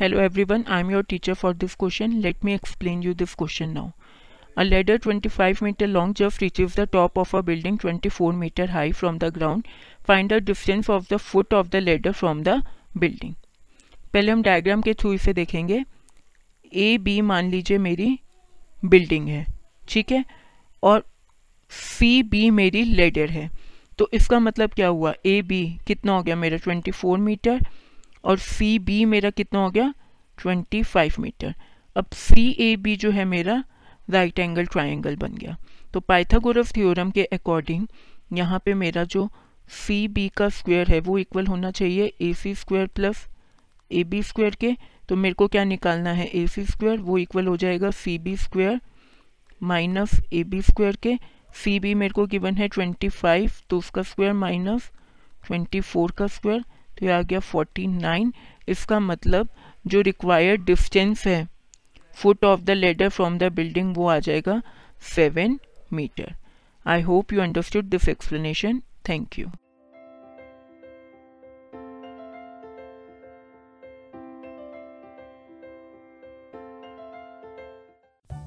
Hello everyone I am your teacher for this question let me explain you this question now a ladder twenty five meter long just reach is the top of a building twenty four meter high from the ground find the distance of the foot of the ladder from the building पहले हम diagram के through इसे देखेंगे. A B मान लीजिए मेरी building है. ठीक है? और सी बी मेरी लेडर है. तो इसका मतलब क्या हुआ? ए बी कितना हो गया मेरा? ट्वेंटी फोर मीटर और सी बी मेरा कितना हो गया? 25 मीटर अब सी ए बी जो है मेरा राइट एंगल ट्राइंगल बन गया। तो पाइथागोरस थ्योरम के अकॉर्डिंग यहाँ पे मेरा जो सी बी का स्क्वायर है, वो इक्वल होना चाहिए A C square plus A B square के। तो मेरे को क्या निकालना है? ए सी स्क्वायर वो इक्वल हो जाएगा C B square minus A B square के। सी बी मेरे को गिवन है ट्वेंटी फाइव तो उसका स्क्वायर माइनस ट्वेंटी फोर का स्क्वायर तो ये आ गया फोर्टी नाइन। इसका मतलब जो रिक्वायर्ड डिस्टेंस है foot of the ladder from the building वो आ जाएगा seven meter I hope you understood this explanation thank you